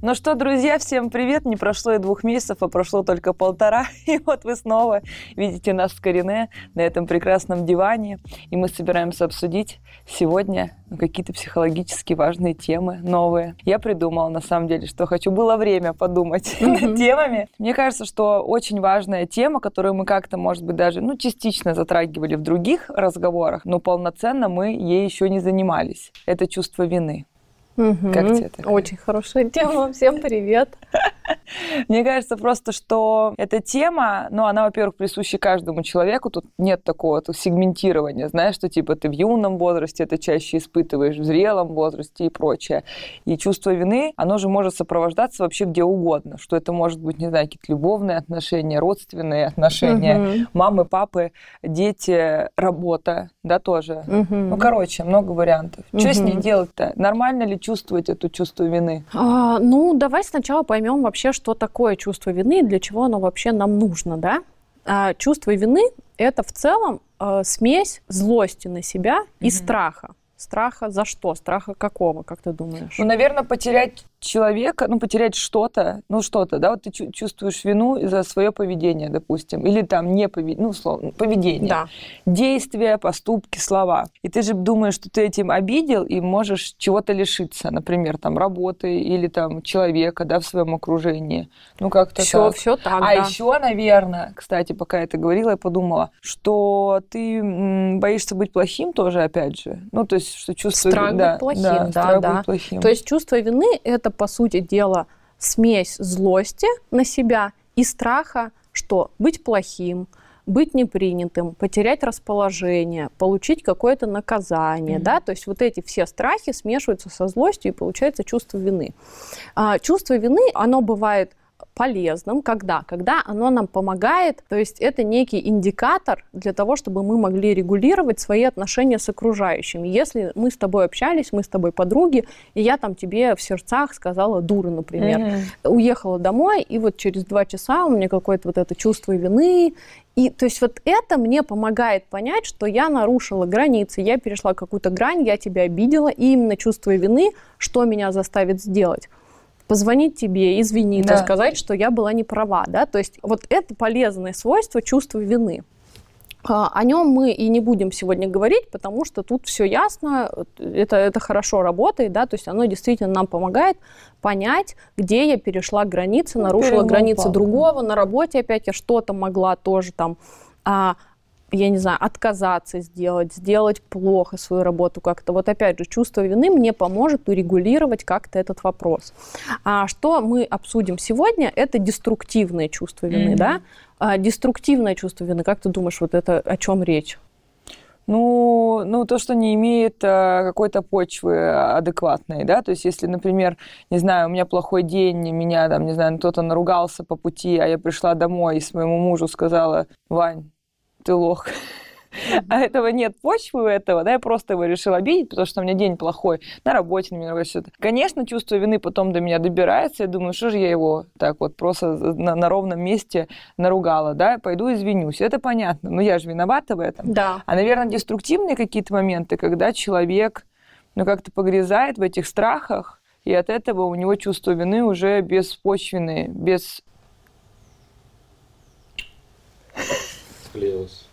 Ну что, друзья, всем привет! Не прошло и двух месяцев, а прошло только полтора. И вот вы снова видите нас с Корине на этом прекрасном диване. И мы собираемся обсудить сегодня какие-то психологически важные темы новые. Я придумала, на самом деле, что хочу. Было время подумать над темами. Мне кажется, что очень важная тема, которую мы как-то, может быть, даже ну, частично затрагивали в других разговорах, но полноценно мы ей еще не занимались. Это чувство вины. Угу. Как тебе такая? Очень хорошая тема. Всем привет. Мне кажется просто, что эта тема, ну, она, во-первых, присуща каждому человеку. Тут нет такого тут сегментирования, знаешь, что типа ты в юном возрасте это чаще испытываешь, в зрелом возрасте и прочее. И чувство вины, оно же может сопровождаться вообще где угодно. Что это может быть, не знаю, какие-то любовные отношения, родственные отношения, угу. мамы, папы, дети, работа, да, тоже. Угу. Ну, короче, много вариантов. Угу. Что с ней делать-то? Нормально ли чувствовать это чувство вины? А, ну, давай сначала поймем вообще, что такое чувство вины и для чего оно вообще нам нужно, да? А, чувство вины – это в целом э, смесь злости на себя и страха. Страха за что? Страха какого, как ты думаешь? Ну, наверное, потерять человека, ну, потерять что-то, ну, что-то, да, вот ты чувствуешь вину за свое поведение, допустим, или там не поведение, ну, условно, поведение. Да. Действия, поступки, слова. И ты же думаешь, что ты этим обидел и можешь чего-то лишиться, например, там, работы или там человека, да, в своем окружении. Ну, как-то все, так. Все так, А да. еще, наверное, кстати, пока я это говорила, я подумала, что ты боишься быть плохим тоже, опять же. Ну, то есть, что чувство... Страх да, быть плохим, да, да. Да. Быть плохим. То есть, чувство вины – это это, по сути дела, смесь злости на себя и страха, что быть плохим, быть непринятым, потерять расположение, получить какое-то наказание, mm-hmm. да, то есть вот эти все страхи смешиваются со злостью и получается чувство вины. А, чувство вины, оно бывает полезным. Когда? Когда оно нам помогает, то есть это некий индикатор для того, чтобы мы могли регулировать свои отношения с окружающими. Если мы с тобой общались, мы с тобой подруги, и я там тебе в сердцах сказала дура, например, mm-hmm. уехала домой, и вот через два часа у меня какое-то вот это чувство вины, и то есть вот это мне помогает понять, что я нарушила границы, я перешла какую-то грань, я тебя обидела, и именно чувство вины, что меня заставит сделать позвонить тебе, извиниться, да. сказать, что я была не права, да, то есть вот это полезное свойство чувства вины. А, о нем мы и не будем сегодня говорить, потому что тут все ясно, это, это хорошо работает, да, то есть оно действительно нам помогает понять, где я перешла границы, нарушила границы другого, на работе опять я что-то могла тоже там а, я не знаю, отказаться сделать, сделать плохо свою работу как-то. Вот опять же, чувство вины мне поможет урегулировать как-то этот вопрос. А что мы обсудим сегодня, это деструктивное чувство вины, mm-hmm. да? А, деструктивное чувство вины, как ты думаешь, вот это о чем речь? Ну, ну, то, что не имеет а, какой-то почвы адекватной, да, то есть если, например, не знаю, у меня плохой день, меня там, не знаю, кто-то наругался по пути, а я пришла домой и своему мужу сказала, Вань, ты лох. А этого нет почвы у этого, да, я просто его решила обидеть, потому что у меня день плохой, на работе на меня что-то. Конечно, чувство вины потом до меня добирается, я думаю, что же я его так вот просто на, на ровном месте наругала, да, пойду извинюсь. Это понятно, но я же виновата в этом. Да. А, наверное, деструктивные какие-то моменты, когда человек, ну, как-то погрязает в этих страхах, и от этого у него чувство вины уже беспочвенные, без склеилось.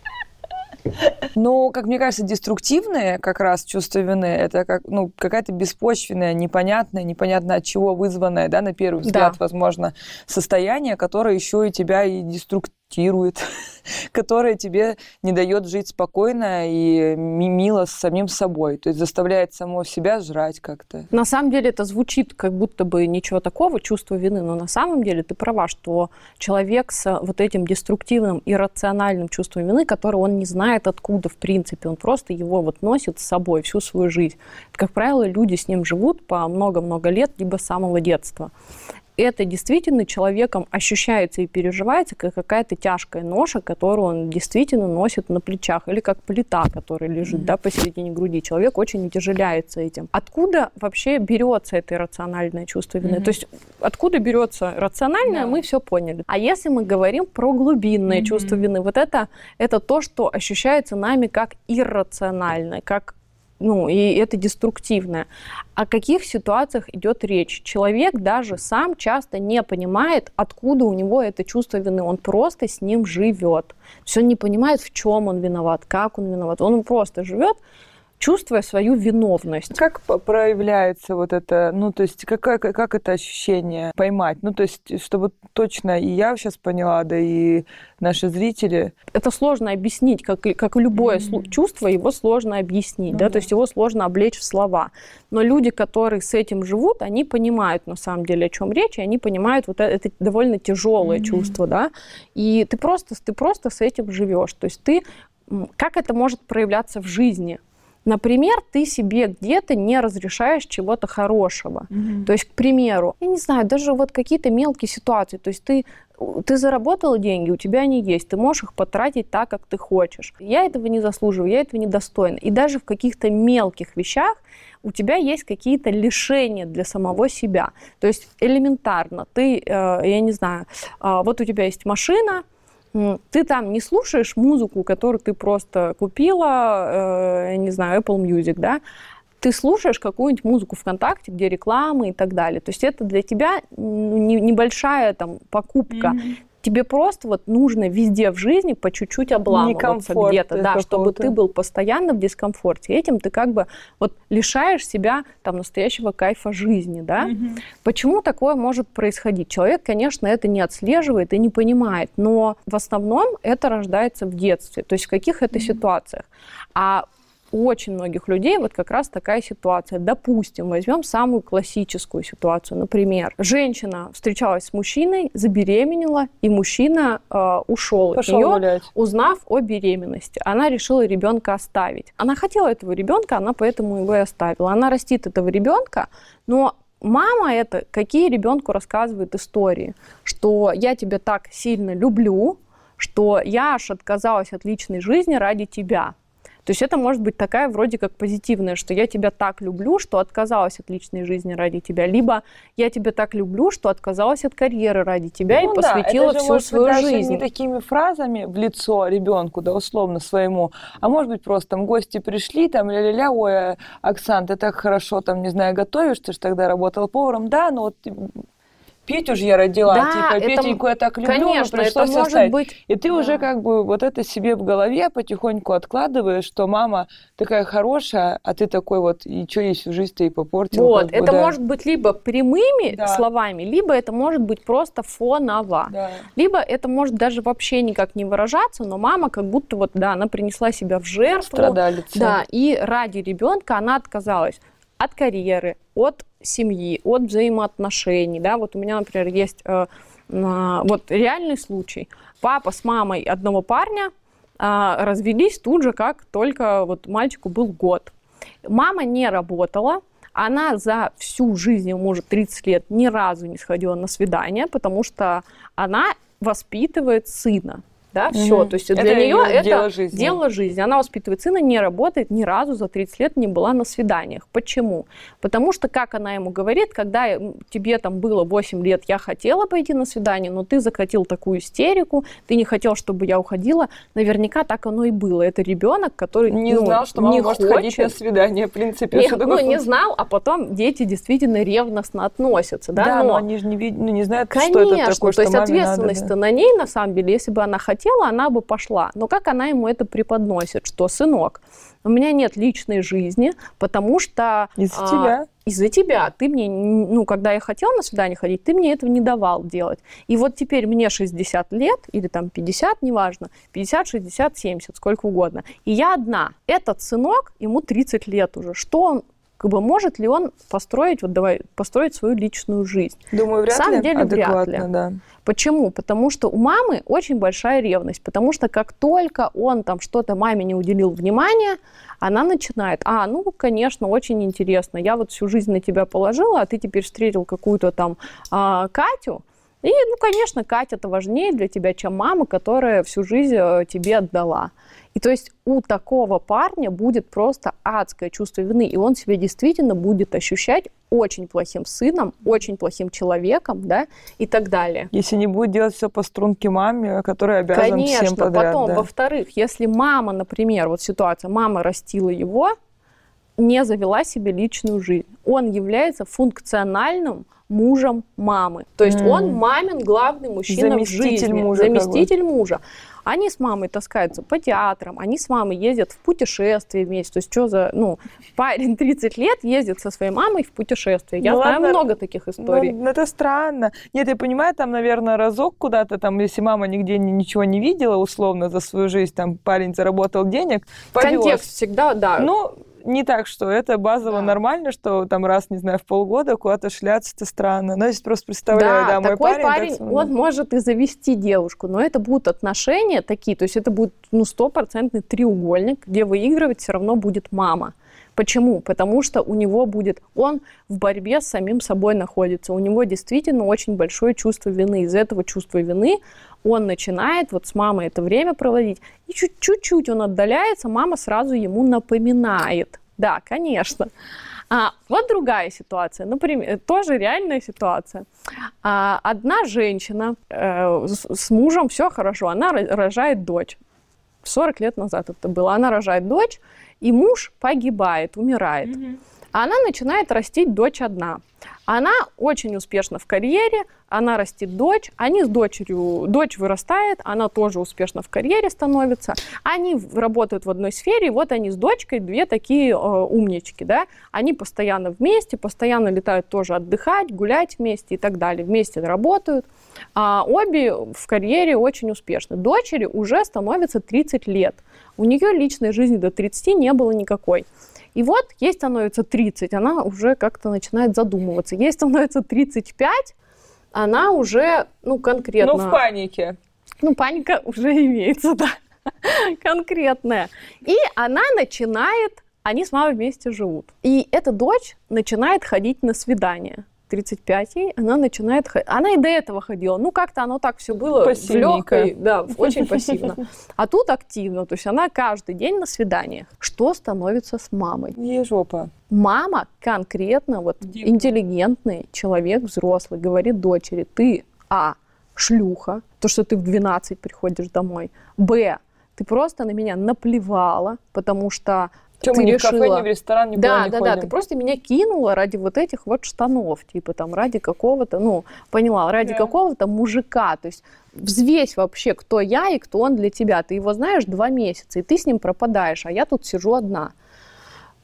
Ну, как мне кажется, деструктивные как раз чувство вины, это как, ну, какая-то беспочвенная, непонятная, непонятно от чего вызванная, да, на первый взгляд, да. возможно, состояние, которое еще и тебя и деструк тирует, которая тебе не дает жить спокойно и мило с самим собой, то есть заставляет самого себя жрать как-то. На самом деле это звучит как будто бы ничего такого, чувство вины, но на самом деле ты права, что человек с вот этим деструктивным, иррациональным чувством вины, который он не знает откуда в принципе, он просто его вот носит с собой всю свою жизнь. Как правило, люди с ним живут по много-много лет, либо с самого детства это действительно человеком ощущается и переживается как какая-то тяжкая ноша, которую он действительно носит на плечах, или как плита, которая лежит mm-hmm. да, посередине груди. Человек очень утяжеляется этим. Откуда вообще берется это иррациональное чувство вины? Mm-hmm. То есть откуда берется рациональное, yeah. мы все поняли. А если мы говорим про глубинное mm-hmm. чувство вины, вот это, это то, что ощущается нами как иррациональное, как ну, и это деструктивное. О каких ситуациях идет речь? Человек даже сам часто не понимает, откуда у него это чувство вины. Он просто с ним живет. Он не понимает, в чем он виноват, как он виноват. Он просто живет, чувствуя свою виновность. Как проявляется вот это, ну, то есть как, как, как это ощущение поймать? Ну, то есть, чтобы точно и я сейчас поняла, да и наши зрители. Это сложно объяснить, как, как любое mm-hmm. чувство, его сложно объяснить, mm-hmm. да, то есть его сложно облечь в слова. Но люди, которые с этим живут, они понимают на самом деле, о чем речь, и они понимают вот это, это довольно тяжелое mm-hmm. чувство, да, и ты просто, ты просто с этим живешь, то есть ты как это может проявляться в жизни? Например, ты себе где-то не разрешаешь чего-то хорошего. Mm-hmm. То есть, к примеру, я не знаю, даже вот какие-то мелкие ситуации. То есть ты ты заработала деньги, у тебя они есть, ты можешь их потратить так, как ты хочешь. Я этого не заслуживаю, я этого не достойна. И даже в каких-то мелких вещах у тебя есть какие-то лишения для самого себя. То есть элементарно, ты, э, я не знаю, э, вот у тебя есть машина, ты там не слушаешь музыку, которую ты просто купила, э, не знаю, Apple Music, да, ты слушаешь какую-нибудь музыку ВКонтакте, где рекламы и так далее. То есть это для тебя небольшая там покупка. Mm-hmm тебе просто вот нужно везде в жизни по чуть-чуть обламываться где-то, да, чтобы ты был постоянно в дискомфорте. Этим ты как бы вот лишаешь себя там настоящего кайфа жизни, да. Угу. Почему такое может происходить? Человек, конечно, это не отслеживает и не понимает, но в основном это рождается в детстве, то есть в каких это угу. ситуациях. А у очень многих людей вот как раз такая ситуация. Допустим, возьмем самую классическую ситуацию. Например, женщина встречалась с мужчиной, забеременела, и мужчина э, ушел Пошел от нее, гулять. узнав о беременности. Она решила ребенка оставить. Она хотела этого ребенка, она поэтому его и оставила. Она растит этого ребенка, но мама это какие ребенку рассказывает истории, что я тебя так сильно люблю, что я аж отказалась от личной жизни ради тебя. То есть это может быть такая вроде как позитивная, что я тебя так люблю, что отказалась от личной жизни ради тебя, либо я тебя так люблю, что отказалась от карьеры ради тебя ну, и посвятила да, это же, всю может свою быть, жизнь. не такими фразами в лицо ребенку, да, условно своему, а может быть просто там гости пришли, там ля-ля-ля, ой, Оксан, ты так хорошо там, не знаю, готовишь, ты же тогда работал поваром, да, но вот Петю же я родила, да, типа, это, Петеньку я так люблю, конечно, пришлось это может быть... И ты да. уже как бы вот это себе в голове потихоньку откладываешь, что мама такая хорошая, а ты такой вот, и что есть в жизни-то и попортил. Вот, это да. может быть либо прямыми да. словами, либо это может быть просто фоново. Да. Либо это может даже вообще никак не выражаться, но мама как будто вот, да, она принесла себя в жертву. Страдалица. Да, и ради ребенка она отказалась от карьеры, от семьи, от взаимоотношений. Да? Вот у меня, например, есть э, э, вот реальный случай. Папа с мамой одного парня э, развелись тут же, как только вот мальчику был год. Мама не работала, она за всю жизнь, может, 30 лет ни разу не сходила на свидание, потому что она воспитывает сына да, mm-hmm. все. То есть это для нее это дело жизни. дело жизни. Она воспитывает сына, не работает, ни разу за 30 лет не была на свиданиях. Почему? Потому что, как она ему говорит, когда тебе там было 8 лет, я хотела пойти на свидание, но ты закатил такую истерику, ты не хотел, чтобы я уходила, наверняка так оно и было. Это ребенок, который не ну, знал, что мама не может хочет. ходить на свидание, в принципе. Не, ну, не знал, а потом дети действительно ревностно относятся. Да, да но, но они же не, ну, не знают, Конечно, что это такое, то есть ответственность-то да. на ней, на самом деле, если бы она хотела, хотела, она бы пошла. Но как она ему это преподносит, что, сынок, у меня нет личной жизни, потому что... Из-за а, тебя. Из-за тебя. Ты мне, ну, когда я хотела на свидание ходить, ты мне этого не давал делать. И вот теперь мне 60 лет, или там 50, неважно, 50, 60, 70, сколько угодно. И я одна. Этот сынок, ему 30 лет уже. Что он как бы может ли он построить, вот давай, построить свою личную жизнь? Думаю, вряд На самом ли. деле, вряд ли. Да. Почему? Потому что у мамы очень большая ревность, потому что как только он там что-то маме не уделил внимания, она начинает, а, ну, конечно, очень интересно, я вот всю жизнь на тебя положила, а ты теперь встретил какую-то там а, Катю, и, ну, конечно, Катя-то важнее для тебя, чем мама, которая всю жизнь э, тебе отдала. И то есть у такого парня будет просто адское чувство вины, и он себя действительно будет ощущать очень плохим сыном, очень плохим человеком, да, и так далее. Если не будет делать все по струнке маме, которая обязана Конечно, всем подряд. потом, да. во-вторых, если мама, например, вот ситуация, мама растила его, не завела себе личную жизнь. Он является функциональным мужем мамы. То есть mm. он мамин главный мужчина заместитель в жизни. Мужа, заместитель мужа. Они с мамой таскаются по театрам, они с мамой ездят в путешествие вместе. То есть что за, ну, парень 30 лет ездит со своей мамой в путешествие. Я ну, знаю ладно, много таких историй. Ну, это странно. Нет, я понимаю, там, наверное, разок куда-то, там, если мама нигде ничего не видела, условно, за свою жизнь, там, парень заработал денег, повез. Контекст всегда, да. Ну, не так, что это базово да. нормально, что там раз, не знаю, в полгода куда-то шляться, это странно. Но я просто представляю, да, да мой такой парень... парень, так... он может и завести девушку, но это будут отношения такие, то есть это будет, ну, стопроцентный треугольник, где выигрывать все равно будет мама. Почему? Потому что у него будет, он в борьбе с самим собой находится, у него действительно очень большое чувство вины. Из этого чувства вины он начинает вот с мамой это время проводить, и чуть-чуть он отдаляется, мама сразу ему напоминает. Да, конечно. А, вот другая ситуация, например, тоже реальная ситуация. А, одна женщина э, с, с мужем все хорошо, она рожает дочь. 40 лет назад это было. Она рожает дочь, и муж погибает, умирает. Mm-hmm. Она начинает растить дочь одна. Она очень успешна в карьере, она растит дочь, они с дочерью, дочь вырастает, она тоже успешно в карьере становится, они работают в одной сфере, и вот они с дочкой две такие э, умнички, да, они постоянно вместе, постоянно летают тоже отдыхать, гулять вместе и так далее, вместе работают, а обе в карьере очень успешны. Дочери уже становится 30 лет, у нее личной жизни до 30 не было никакой. И вот ей становится 30, она уже как-то начинает задумываться. Ей становится 35, она уже, ну, конкретно... Ну, в панике. Ну, паника уже имеется, да, конкретная. И она начинает, они с мамой вместе живут. И эта дочь начинает ходить на свидание. 35 ей, она начинает ходить. Она и до этого ходила. Ну, как-то оно так все было в легкой, да, очень пассивно. А тут активно. То есть она каждый день на свиданиях. Что становится с мамой? Ей жопа. Мама конкретно, вот Дико. интеллигентный человек, взрослый, говорит дочери, ты, а, шлюха, то, что ты в 12 приходишь домой, б, ты просто на меня наплевала, потому что что, мы ни решила... в кафе, ни в ресторан, никуда да, не да, ходим. Да, ты просто меня кинула ради вот этих вот штанов, типа там ради какого-то, ну, поняла, ради да. какого-то мужика. То есть взвесь вообще, кто я и кто он для тебя. Ты его знаешь два месяца, и ты с ним пропадаешь, а я тут сижу одна.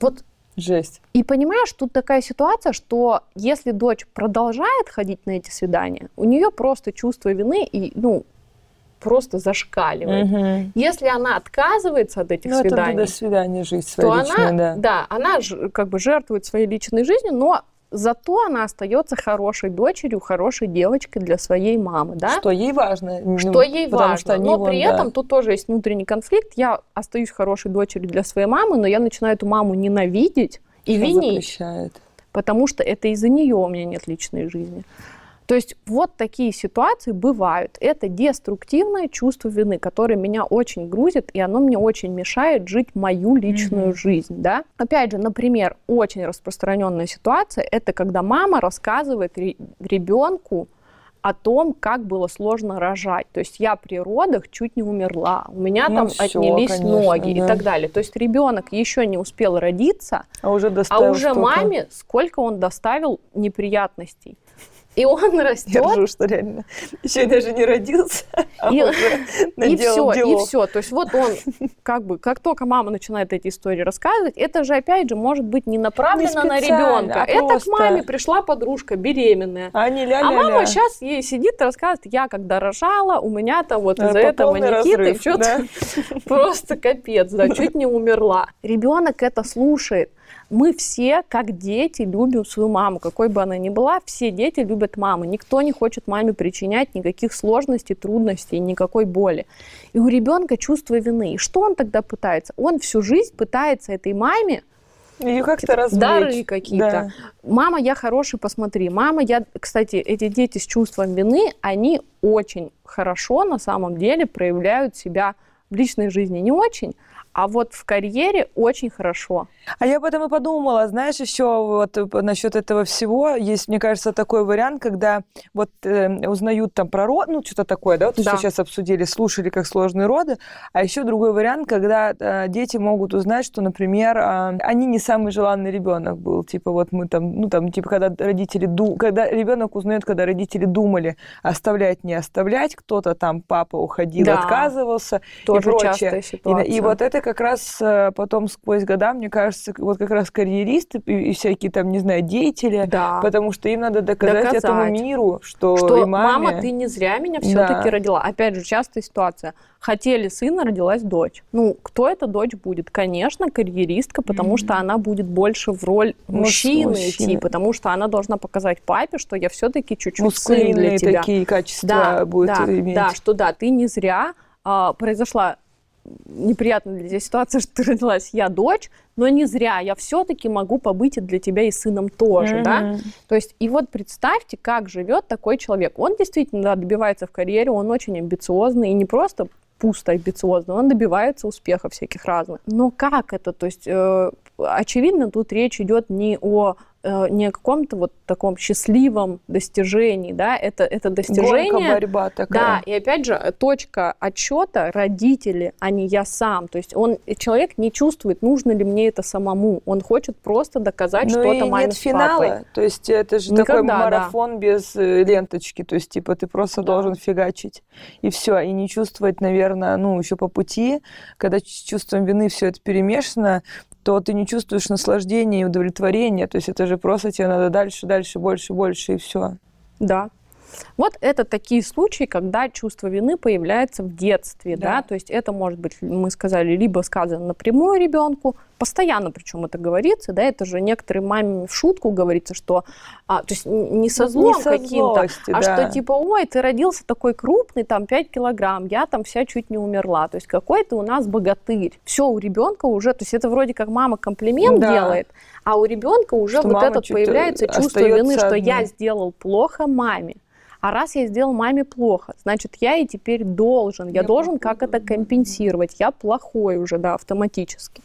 Вот Жесть. И понимаешь, тут такая ситуация, что если дочь продолжает ходить на эти свидания, у нее просто чувство вины и, ну, просто зашкаливает. Угу. Если она отказывается от этих ну, свиданий, это до свидания жизнь своей то личной, она, да. да, она как бы жертвует своей личной жизнью, но зато она остается хорошей дочерью, хорошей девочкой для своей мамы, да? Что ей важно. Ну, что ей важно. Что но вон, при да. этом тут тоже есть внутренний конфликт. Я остаюсь хорошей дочерью для своей мамы, но я начинаю эту маму ненавидеть и Что винить. Запрещает. Потому что это из-за нее у меня нет личной жизни. То есть вот такие ситуации бывают. Это деструктивное чувство вины, которое меня очень грузит, и оно мне очень мешает жить мою личную mm-hmm. жизнь. Да? Опять же, например, очень распространенная ситуация – это когда мама рассказывает ребенку, о том, как было сложно рожать. То есть я при родах чуть не умерла, у меня ну, там все, отнялись конечно, ноги да. и так далее. То есть ребенок еще не успел родиться, а уже, а уже маме сколько он доставил неприятностей. И он растет. Я ржу, что реально еще даже не родился, а и, уже и все, делов. и все. То есть вот он, как бы, как только мама начинает эти истории рассказывать, это же опять же может быть не направлено не на ребенка. А это просто... к маме пришла подружка беременная. А, не ля -ля -ля. а мама сейчас ей сидит и рассказывает, я когда рожала, у меня-то вот из-за этого Никиты что-то просто капец, да, чуть не умерла. Ребенок это слушает мы все, как дети, любим свою маму, какой бы она ни была, все дети любят маму. Никто не хочет маме причинять никаких сложностей, трудностей, никакой боли. И у ребенка чувство вины. И что он тогда пытается? Он всю жизнь пытается этой маме ее как-то развлечь. Дары какие-то. Да. Мама, я хороший, посмотри. Мама, я... Кстати, эти дети с чувством вины, они очень хорошо на самом деле проявляют себя в личной жизни не очень, А вот в карьере очень хорошо. А я потом и подумала, знаешь, еще вот насчет этого всего есть, мне кажется, такой вариант, когда вот э, узнают там про род, ну что-то такое, да, вот да. что сейчас обсудили, слушали, как сложные роды, а еще другой вариант, когда э, дети могут узнать, что, например, э, они не самый желанный ребенок был, типа вот мы там, ну там типа когда родители, ду, когда ребенок узнает, когда родители думали оставлять, не оставлять, кто-то там папа уходил, да. отказывался Тоже и прочее. И, и вот это как раз э, потом сквозь года, мне кажется, вот как раз карьеристы и всякие там, не знаю, деятели, да. потому что им надо доказать, доказать. этому миру, что, что и маме... мама, ты не зря меня все-таки да. родила. Опять же, частая ситуация. Хотели сына, родилась дочь. Ну, кто эта дочь будет? Конечно, карьеристка, потому mm-hmm. что она будет больше в роль мужчины, мужчины идти, потому что она должна показать папе, что я все-таки чуть-чуть сын для тебя. такие качества да, будет да, иметь. Да, что да, ты не зря а, произошла неприятная для тебя ситуация, что ты родилась я дочь, но не зря, я все-таки могу побыть и для тебя и сыном тоже, mm-hmm. да? То есть, и вот представьте, как живет такой человек. Он действительно да, добивается в карьере, он очень амбициозный, и не просто пусто амбициозный, он добивается успехов всяких разных. Но как это? То есть, э, очевидно, тут речь идет не о Э, не о каком-то вот таком счастливом достижении, да, это, это достижение. Гонка, борьба такая. Да, и опять же, точка отчета родители, а не я сам. То есть он, человек не чувствует, нужно ли мне это самому. Он хочет просто доказать ну что-то маме нет с финала. Папой. То есть это же Никогда, такой марафон да. без э, ленточки. То есть, типа, ты просто да. должен фигачить. И все. И не чувствовать, наверное, ну, еще по пути, когда с чувством вины все это перемешано, то ты не чувствуешь наслаждения и удовлетворения. То есть это же просто тебе надо дальше, дальше, больше, больше, и все. Да. Вот это такие случаи, когда чувство вины появляется в детстве, да, да? то есть это может быть, мы сказали, либо сказано напрямую ребенку, постоянно причем это говорится, да, это же некоторые маме в шутку говорится, что, а, то есть не со злом не каким-то, а да. что типа, ой, ты родился такой крупный, там 5 килограмм, я там вся чуть не умерла, то есть какой ты у нас богатырь. Все, у ребенка уже, то есть это вроде как мама комплимент да. делает, а у ребенка уже что вот этот появляется чувство вины, что я сделал плохо маме. А раз я сделал маме плохо, значит, я и теперь должен, я, я должен как это компенсировать. Я плохой уже, да, автоматически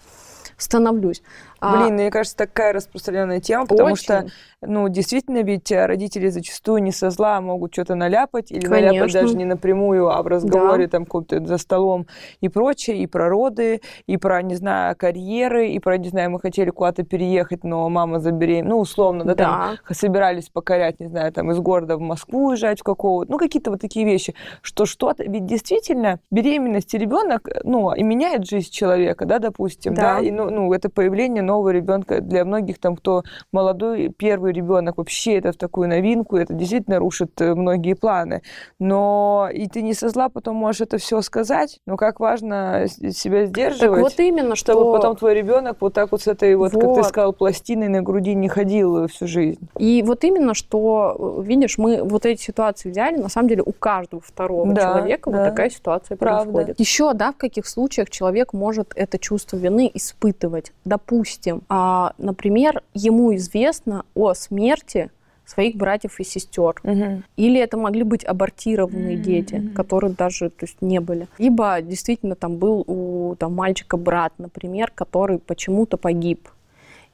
становлюсь. А Блин, мне кажется, такая распространенная тема, потому Очень. что, ну, действительно, ведь родители зачастую не со зла могут что-то наляпать, или Конечно. наляпать даже не напрямую, а в разговоре да. там каком-то за столом и прочее, и про роды, и про, не знаю, карьеры, и про, не знаю, мы хотели куда-то переехать, но мама забеременела, ну, условно, да, да, там собирались покорять, не знаю, там из города в Москву уезжать в какого-то, ну, какие-то вот такие вещи, что что-то, ведь действительно беременность и ребенок, ну, и меняет жизнь человека, да, допустим, да, да и, ну, ну, это появление нового ребенка. Для многих там, кто молодой, первый ребенок, вообще это в такую новинку, это действительно рушит э, многие планы. Но и ты не со зла потом можешь это все сказать, но как важно себя сдерживать. Так вот именно, что... Чтобы потом твой ребенок вот так вот с этой вот, вот, как ты сказал, пластиной на груди не ходил всю жизнь. И вот именно, что, видишь, мы вот эти ситуации взяли, на самом деле у каждого второго да, человека да. вот такая ситуация Правда. происходит. Еще, да, в каких случаях человек может это чувство вины испытывать. Допустим, допустим, а, например, ему известно о смерти своих братьев и сестер. Угу. Или это могли быть абортированные угу. дети, которые даже то есть, не были. Либо действительно там был у там, мальчика брат, например, который почему-то погиб.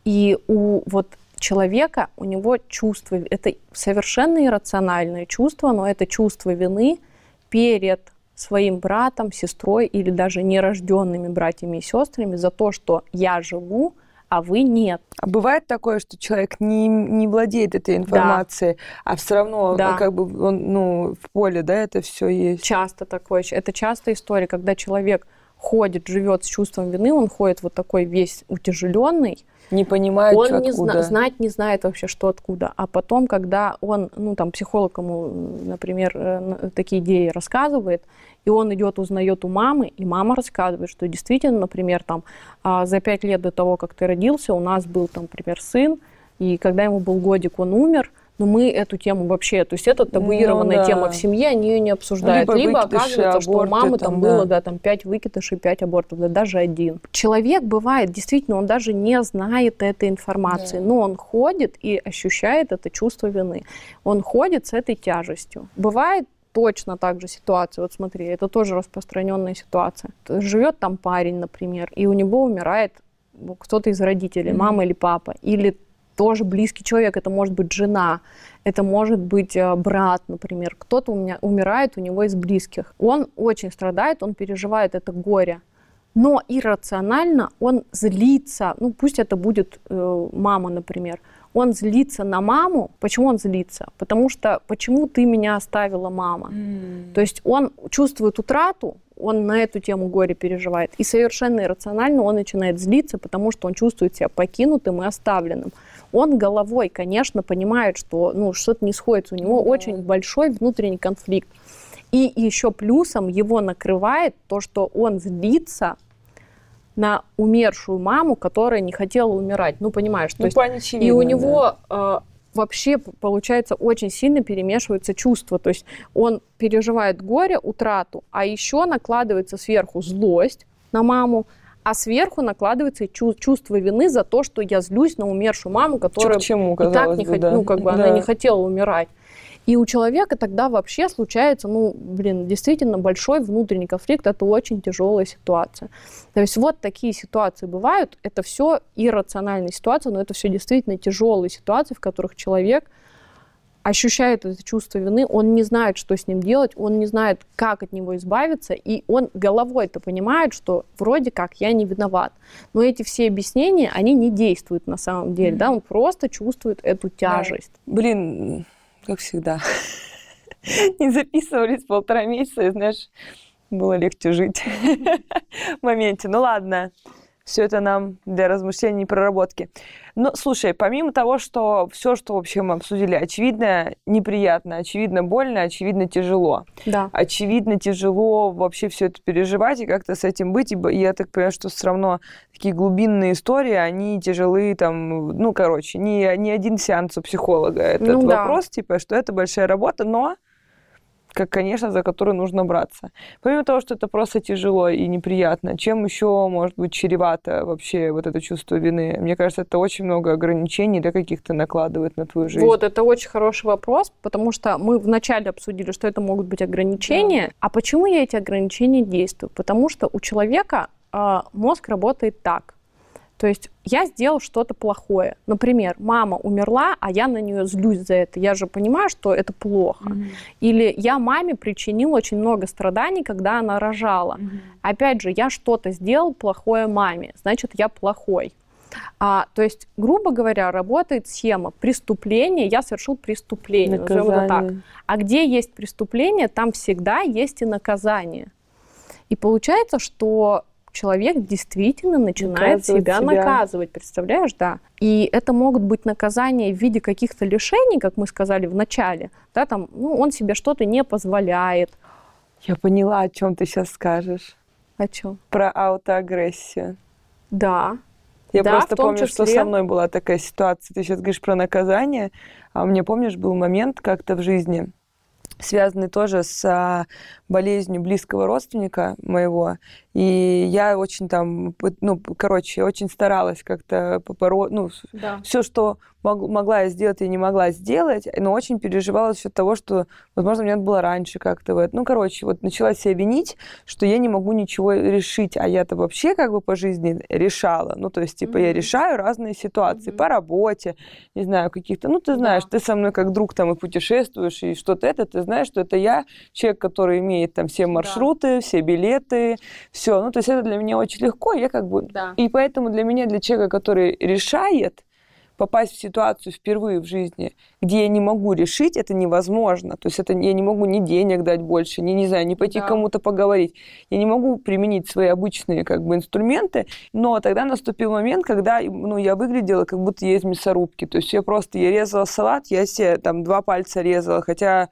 И у вот человека, у него чувство, это совершенно иррациональное чувство, но это чувство вины перед своим братом, сестрой или даже нерожденными братьями и сестрами за то, что я живу, а вы нет. А бывает такое, что человек не, не владеет этой информацией, да. а все равно да. как бы он, ну, в поле, да, это все есть. Часто такое. Это частая история, когда человек ходит, живет с чувством вины, он ходит вот такой весь утяжеленный, не понимает, он что не откуда. Зна- знать не знает вообще, что откуда. А потом, когда он, ну там психолог ему, например, э, такие идеи рассказывает, и он идет, узнает у мамы, и мама рассказывает, что действительно, например, там, а, за пять лет до того, как ты родился, у нас был, там, например, сын, и когда ему был годик, он умер, но мы эту тему вообще, то есть это табуированная ну, да. тема в семье, они ее не обсуждают. Либо, Либо оказывается, аборты, что у мамы там, там да. было, да, там пять выкидышей, пять абортов, да, даже один. Человек бывает, действительно, он даже не знает этой информации, да. но он ходит и ощущает это чувство вины. Он ходит с этой тяжестью. Бывает точно так же ситуация. Вот смотри, это тоже распространенная ситуация. Живет там парень, например, и у него умирает кто-то из родителей, mm-hmm. мама или папа, или тоже близкий человек, это может быть жена, это может быть э, брат, например. Кто-то у меня умирает у него из близких. Он очень страдает, он переживает это горе. Но иррационально он злится, ну пусть это будет э, мама, например, он злится на маму. Почему он злится? Потому что почему ты меня оставила, мама? Mm. То есть он чувствует утрату, он на эту тему горе переживает. И совершенно иррационально он начинает злиться, потому что он чувствует себя покинутым и оставленным. Он головой, конечно, понимает, что ну, что-то не сходится. У него mm. очень большой внутренний конфликт. И еще плюсом его накрывает то, что он злится на умершую маму, которая не хотела умирать. Ну, понимаешь, то ну, есть... И у него да. э, вообще, получается, очень сильно перемешиваются чувства. То есть он переживает горе, утрату, а еще накладывается сверху злость на маму, а сверху накладывается чувство вины за то, что я злюсь на умершую маму, которая чему, и так не бы, хот... да. ну, как бы да. она не хотела умирать. И у человека тогда вообще случается, ну, блин, действительно большой внутренний конфликт, это очень тяжелая ситуация. То есть вот такие ситуации бывают, это все иррациональные ситуации, но это все действительно тяжелые ситуации, в которых человек ощущает это чувство вины, он не знает, что с ним делать, он не знает, как от него избавиться, и он головой это понимает, что вроде как я не виноват. Но эти все объяснения, они не действуют на самом деле, mm-hmm. да, он просто чувствует эту тяжесть. Да. Блин, как всегда. Не записывались полтора месяца, и, знаешь, было легче жить в моменте. Ну ладно, все это нам для размышлений и проработки. Но слушай, помимо того, что все, что вообще мы обсудили, очевидно неприятно, очевидно больно, очевидно тяжело. Да. Очевидно тяжело вообще все это переживать и как-то с этим быть. И я так понимаю, что все равно такие глубинные истории, они тяжелые там, ну, короче, не, не один сеанс у психолога этот ну, вопрос, да. типа, что это большая работа, но как, конечно, за который нужно браться. Помимо того, что это просто тяжело и неприятно, чем еще может быть чревато вообще вот это чувство вины? Мне кажется, это очень много ограничений да, каких-то накладывает на твою жизнь. Вот, это очень хороший вопрос, потому что мы вначале обсудили, что это могут быть ограничения. Да. А почему я эти ограничения действую? Потому что у человека э, мозг работает так. То есть я сделал что-то плохое. Например, мама умерла, а я на нее злюсь за это. Я же понимаю, что это плохо. Mm-hmm. Или я маме причинил очень много страданий, когда она рожала. Mm-hmm. Опять же, я что-то сделал плохое маме, значит, я плохой. А, то есть, грубо говоря, работает схема преступления, я совершил преступление, назовем так. А где есть преступление, там всегда есть и наказание. И получается, что человек действительно начинает себя, себя наказывать, представляешь, да. И это могут быть наказания в виде каких-то лишений, как мы сказали в начале, да, там, ну, он себе что-то не позволяет. Я поняла, о чем ты сейчас скажешь. О чем? Про аутоагрессию. Да. Я да, просто помню, числе... что со мной была такая ситуация. Ты сейчас говоришь про наказание, а меня, помнишь, был момент как-то в жизни, связанный тоже с а, болезнью близкого родственника моего. И я очень там, ну, короче, очень старалась как-то побороть, ну, да. все, что мог, могла я сделать, я не могла сделать, но очень переживала за того, что, возможно, мне надо было раньше как-то в это. Ну, короче, вот начала себя винить, что я не могу ничего решить, а я-то вообще как бы по жизни решала. Ну, то есть, типа, mm-hmm. я решаю разные ситуации mm-hmm. по работе, не знаю, каких-то, ну, ты знаешь, да. ты со мной как друг там и путешествуешь, и что-то это, ты знаешь, что это я, человек, который имеет там все маршруты, да. все билеты, все. Ну, то есть это для меня очень легко, я как бы... Да. И поэтому для меня, для человека, который решает, попасть в ситуацию впервые в жизни, где я не могу решить, это невозможно. То есть это я не могу ни денег дать больше, ни, не знаю, ни пойти да. кому-то поговорить. Я не могу применить свои обычные как бы инструменты, но тогда наступил момент, когда ну, я выглядела, как будто я из мясорубки. То есть я просто, я резала салат, я себе там два пальца резала, хотя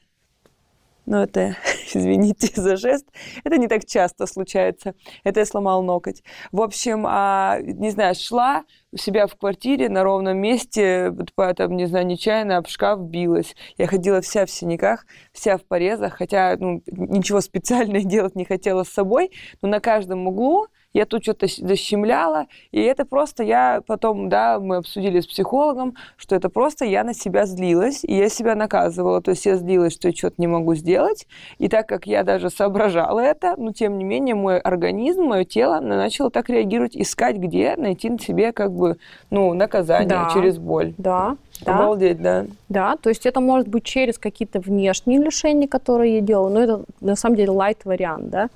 ну, это, извините за жест, это не так часто случается. Это я сломал ноготь. В общем, а, не знаю, шла у себя в квартире на ровном месте, там, не знаю, нечаянно об шкаф билась. Я ходила вся в синяках, вся в порезах, хотя ну, ничего специального делать не хотела с собой, но на каждом углу я тут что-то защемляла, и это просто я потом, да, мы обсудили с психологом, что это просто я на себя злилась, и я себя наказывала, то есть я злилась, что я что-то не могу сделать, и так как я даже соображала это, но тем не менее мой организм, мое тело начало так реагировать, искать где найти на себе как бы, ну, наказание да. через боль. Да. Да. Обалдеть, да. Да, то есть это может быть через какие-то внешние лишения, которые я делаю, но это на самом деле лайт-вариант, да.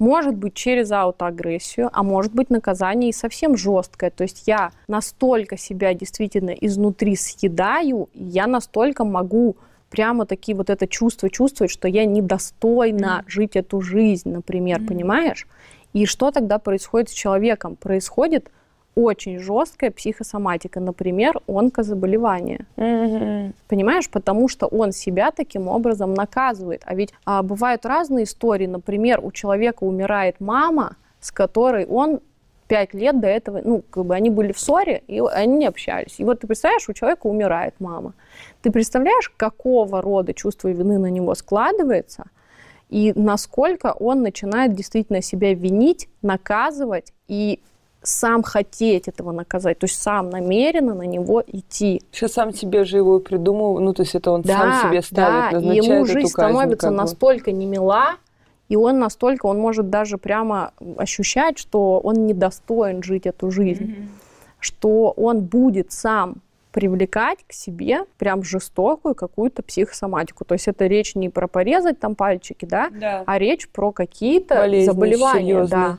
Может быть через аутоагрессию, а может быть наказание и совсем жесткое. То есть я настолько себя действительно изнутри съедаю, я настолько могу прямо такие вот это чувство чувствовать, что я недостойна mm. жить эту жизнь, например, mm. понимаешь? И что тогда происходит с человеком? Происходит очень жесткая психосоматика, например, онкозаболевание. Mm-hmm. Понимаешь, потому что он себя таким образом наказывает. А ведь а, бывают разные истории. Например, у человека умирает мама, с которой он пять лет до этого, ну, как бы они были в ссоре, и они не общались. И вот ты представляешь, у человека умирает мама. Ты представляешь, какого рода чувство вины на него складывается, и насколько он начинает действительно себя винить, наказывать и сам хотеть этого наказать, то есть сам намеренно на него идти. Сейчас сам себе же его придумал, ну то есть это он да, сам себе ставит, да, назначает и ему жизнь эту казнь, становится как бы. настолько немила, и он настолько, он может даже прямо ощущать, что он недостоин жить эту жизнь, mm-hmm. что он будет сам привлекать к себе прям жестокую какую-то психосоматику. То есть это речь не про порезать там пальчики, да, да. а речь про какие-то заболевания. Серьезно. Да.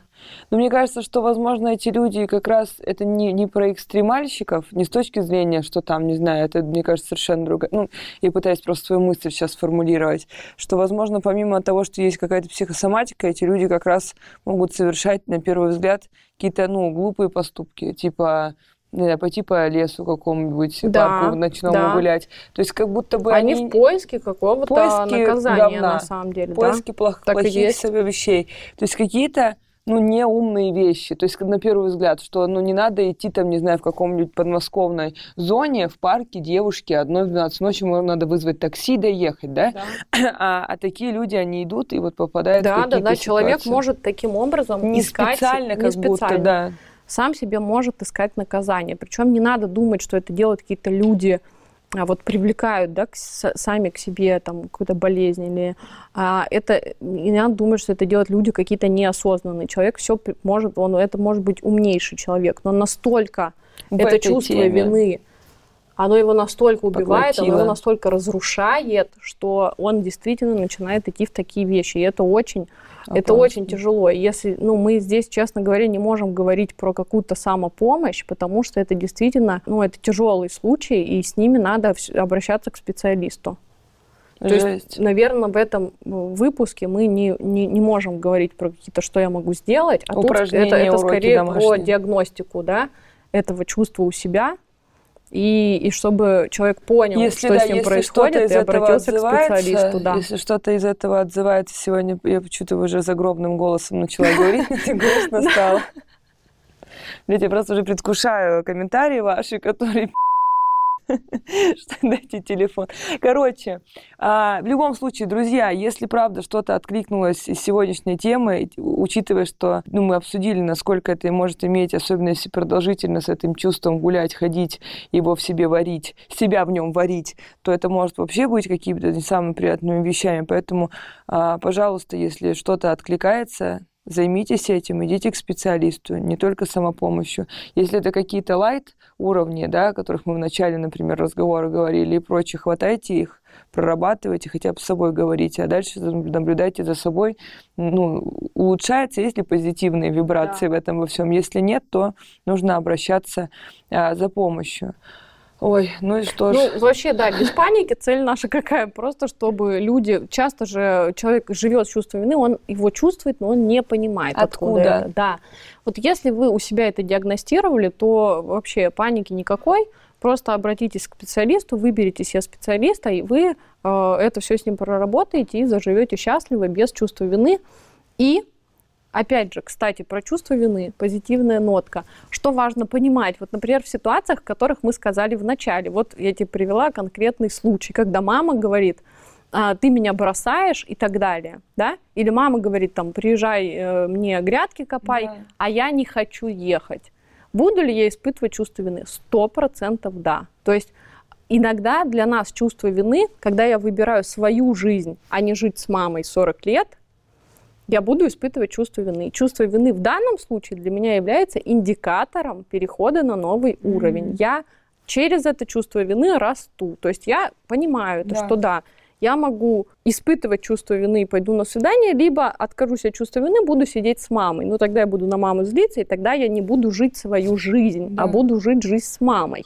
Но мне кажется, что, возможно, эти люди как раз это не, не про экстремальщиков, не с точки зрения, что там, не знаю, это, мне кажется, совершенно другое. Ну, я пытаюсь просто свою мысль сейчас сформулировать, что, возможно, помимо того, что есть какая-то психосоматика, эти люди как раз могут совершать, на первый взгляд, какие-то, ну, глупые поступки, типа не знаю, пойти по лесу какому-нибудь, да, парку ночному да. гулять. То есть как будто бы они... Они в поиске какого-то поиске наказания, говна, на самом деле, поиске да? плох... плохих себе вещей. То есть какие-то ну, неумные вещи. То есть, на первый взгляд, что, ну, не надо идти там, не знаю, в каком-нибудь подмосковной зоне, в парке девушки одной в 12 ночи, надо вызвать такси, доехать, да? да. А, а такие люди, они идут и вот попадают да, в какие-то Да, да, да, человек может таким образом не искать... Специально, как не специально. будто, да. Сам себе может искать наказание. Причем не надо думать, что это делают какие-то люди, а вот привлекают да, к, сами к себе там какую-то болезнь или а, это не надо думать, что это делают люди какие-то неосознанные. Человек все может, он это может быть умнейший человек, но настолько В это чувство теме. вины, оно его настолько убивает, Поглотило. оно его настолько разрушает, что он действительно начинает идти в такие вещи. И это очень Опасно. Это очень тяжело. Если, ну, мы здесь, честно говоря, не можем говорить про какую-то самопомощь, потому что это действительно, ну, это тяжелый случай, и с ними надо обращаться к специалисту. Жесть. То есть, наверное, в этом выпуске мы не, не, не можем говорить про какие-то, что я могу сделать, а тут это, это скорее домашние. про диагностику, да, этого чувства у себя, и, и чтобы человек понял, если, что да, с ним происходит, и обратился к специалисту. Да. Если что-то из этого отзывается сегодня, я почему-то уже загробным голосом начала говорить, мне грустно стало. Блять, я просто уже предвкушаю комментарии ваши, которые что дайте телефон. Короче, а, в любом случае, друзья, если правда что-то откликнулось из сегодняшней темы, учитывая, что ну, мы обсудили, насколько это может иметь, особенно если продолжительно с этим чувством гулять, ходить, его в себе варить, себя в нем варить, то это может вообще быть какими-то не самыми приятными вещами. Поэтому, а, пожалуйста, если что-то откликается, Займитесь этим, идите к специалисту, не только самопомощью. Если это какие-то лайт уровни, да, о которых мы в начале, например, разговора говорили и прочее, хватайте их, прорабатывайте, хотя бы с собой говорите, а дальше наблюдайте за собой. Ну, улучшается, есть ли позитивные вибрации да. в этом во всем. Если нет, то нужно обращаться а, за помощью. Ой, ну и что ж. Ну, вообще, да, без паники цель наша какая? Просто чтобы люди... Часто же человек живет с чувством вины, он его чувствует, но он не понимает, откуда, откуда это. Да. Вот если вы у себя это диагностировали, то вообще паники никакой. Просто обратитесь к специалисту, выберите себе специалиста, и вы э, это все с ним проработаете и заживете счастливо, без чувства вины. И Опять же, кстати, про чувство вины, позитивная нотка. Что важно понимать? Вот, например, в ситуациях, в которых мы сказали в начале, вот я тебе привела конкретный случай, когда мама говорит, а, ты меня бросаешь и так далее, да? Или мама говорит там, приезжай э, мне грядки копай, да. а я не хочу ехать. Буду ли я испытывать чувство вины? Сто процентов да. То есть иногда для нас чувство вины, когда я выбираю свою жизнь, а не жить с мамой 40 лет, я буду испытывать чувство вины. И чувство вины в данном случае для меня является индикатором перехода на новый mm-hmm. уровень. Я через это чувство вины расту. То есть я понимаю, да. что да, я могу испытывать чувство вины и пойду на свидание, либо откажусь от чувства вины, буду сидеть с мамой. Но тогда я буду на маму злиться, и тогда я не буду жить свою жизнь, а да. а буду жить жизнь с мамой.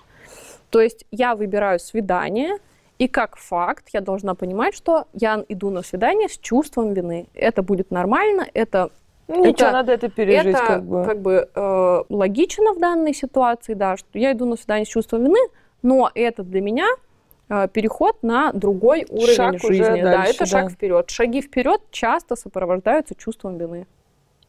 То есть я выбираю свидание, и как факт я должна понимать, что я иду на свидание с чувством вины. Это будет нормально, это ну, ничего, это, надо это пережить, это, как бы. как бы э, логично в данной ситуации, да, что я иду на свидание с чувством вины, но это для меня э, переход на другой уровень шаг жизни. Да, дальше, это да. шаг вперед. Шаги вперед часто сопровождаются чувством вины.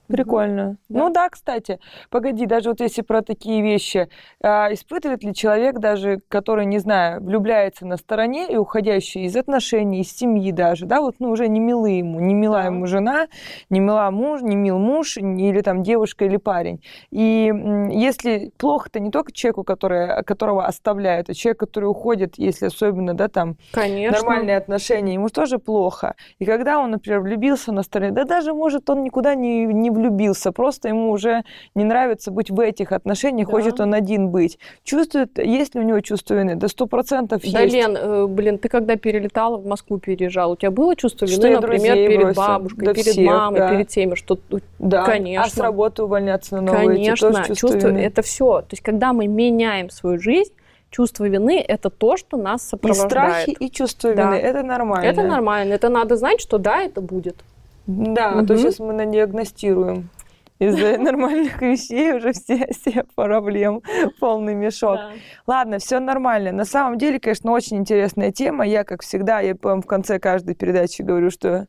Прикольно. Да. Ну да, кстати, погоди, даже вот если про такие вещи, а, испытывает ли человек даже, который, не знаю, влюбляется на стороне и уходящий из отношений, из семьи даже, да, вот, ну, уже не милы ему, не мила да. ему жена, не мила муж, не мил муж, или там девушка или парень. И если плохо-то не только человеку, который, которого оставляют, а человек, который уходит, если особенно, да, там, Конечно. нормальные отношения, ему тоже плохо. И когда он, например, влюбился на стороне, да даже, может, он никуда не, не влюбился, просто ему уже не нравится быть в этих отношениях, да. хочет он один быть. Чувствует, есть ли у него чувство вины? Да сто процентов есть. Да, Лен, э, блин, ты когда перелетала в Москву, переезжал, у тебя было чувство вины, например, перед бросил. бабушкой, да перед всех, мамой, да. перед теми, что... Да, конечно. а с работы увольняться на новую Конечно, тоже чувство, чувство вины. это все. То есть, когда мы меняем свою жизнь, чувство вины – это то, что нас сопровождает. И страхи, и чувство вины да. – это нормально. Это нормально. Это надо знать, что да, это будет. Да, угу. а то сейчас мы надиагностируем из-за нормальных вещей уже все, все проблем, полный мешок. Да. Ладно, все нормально. На самом деле, конечно, очень интересная тема. Я, как всегда, я, в конце каждой передачи говорю, что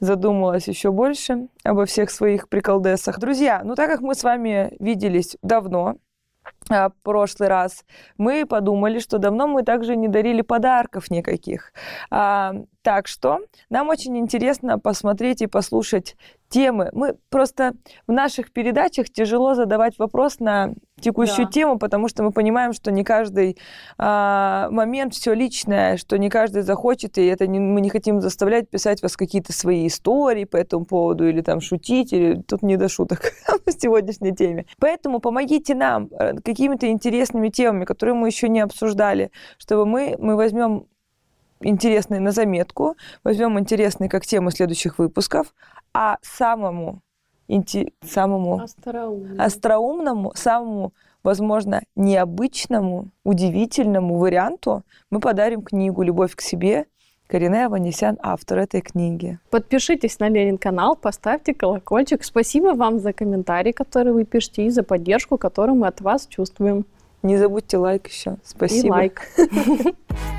задумалась еще больше обо всех своих приколдесах. Друзья, ну так как мы с вами виделись давно, а, прошлый раз, мы подумали, что давно мы также не дарили подарков никаких. Так что нам очень интересно посмотреть и послушать темы. Мы просто в наших передачах тяжело задавать вопрос на текущую да. тему, потому что мы понимаем, что не каждый а, момент все личное, что не каждый захочет, и это не, мы не хотим заставлять писать вас какие-то свои истории по этому поводу или там шутить, или тут не до шуток в сегодняшней теме. Поэтому помогите нам э, какими-то интересными темами, которые мы еще не обсуждали, чтобы мы, мы возьмем интересные на заметку, возьмем интересные как темы следующих выпусков, а самому, инти, самому остроумному. остроумному, самому, возможно, необычному, удивительному варианту мы подарим книгу «Любовь к себе» Карине Аванесян, автор этой книги. Подпишитесь на Ленин канал, поставьте колокольчик. Спасибо вам за комментарии, которые вы пишете, и за поддержку, которую мы от вас чувствуем. Не забудьте лайк еще. Спасибо. И лайк.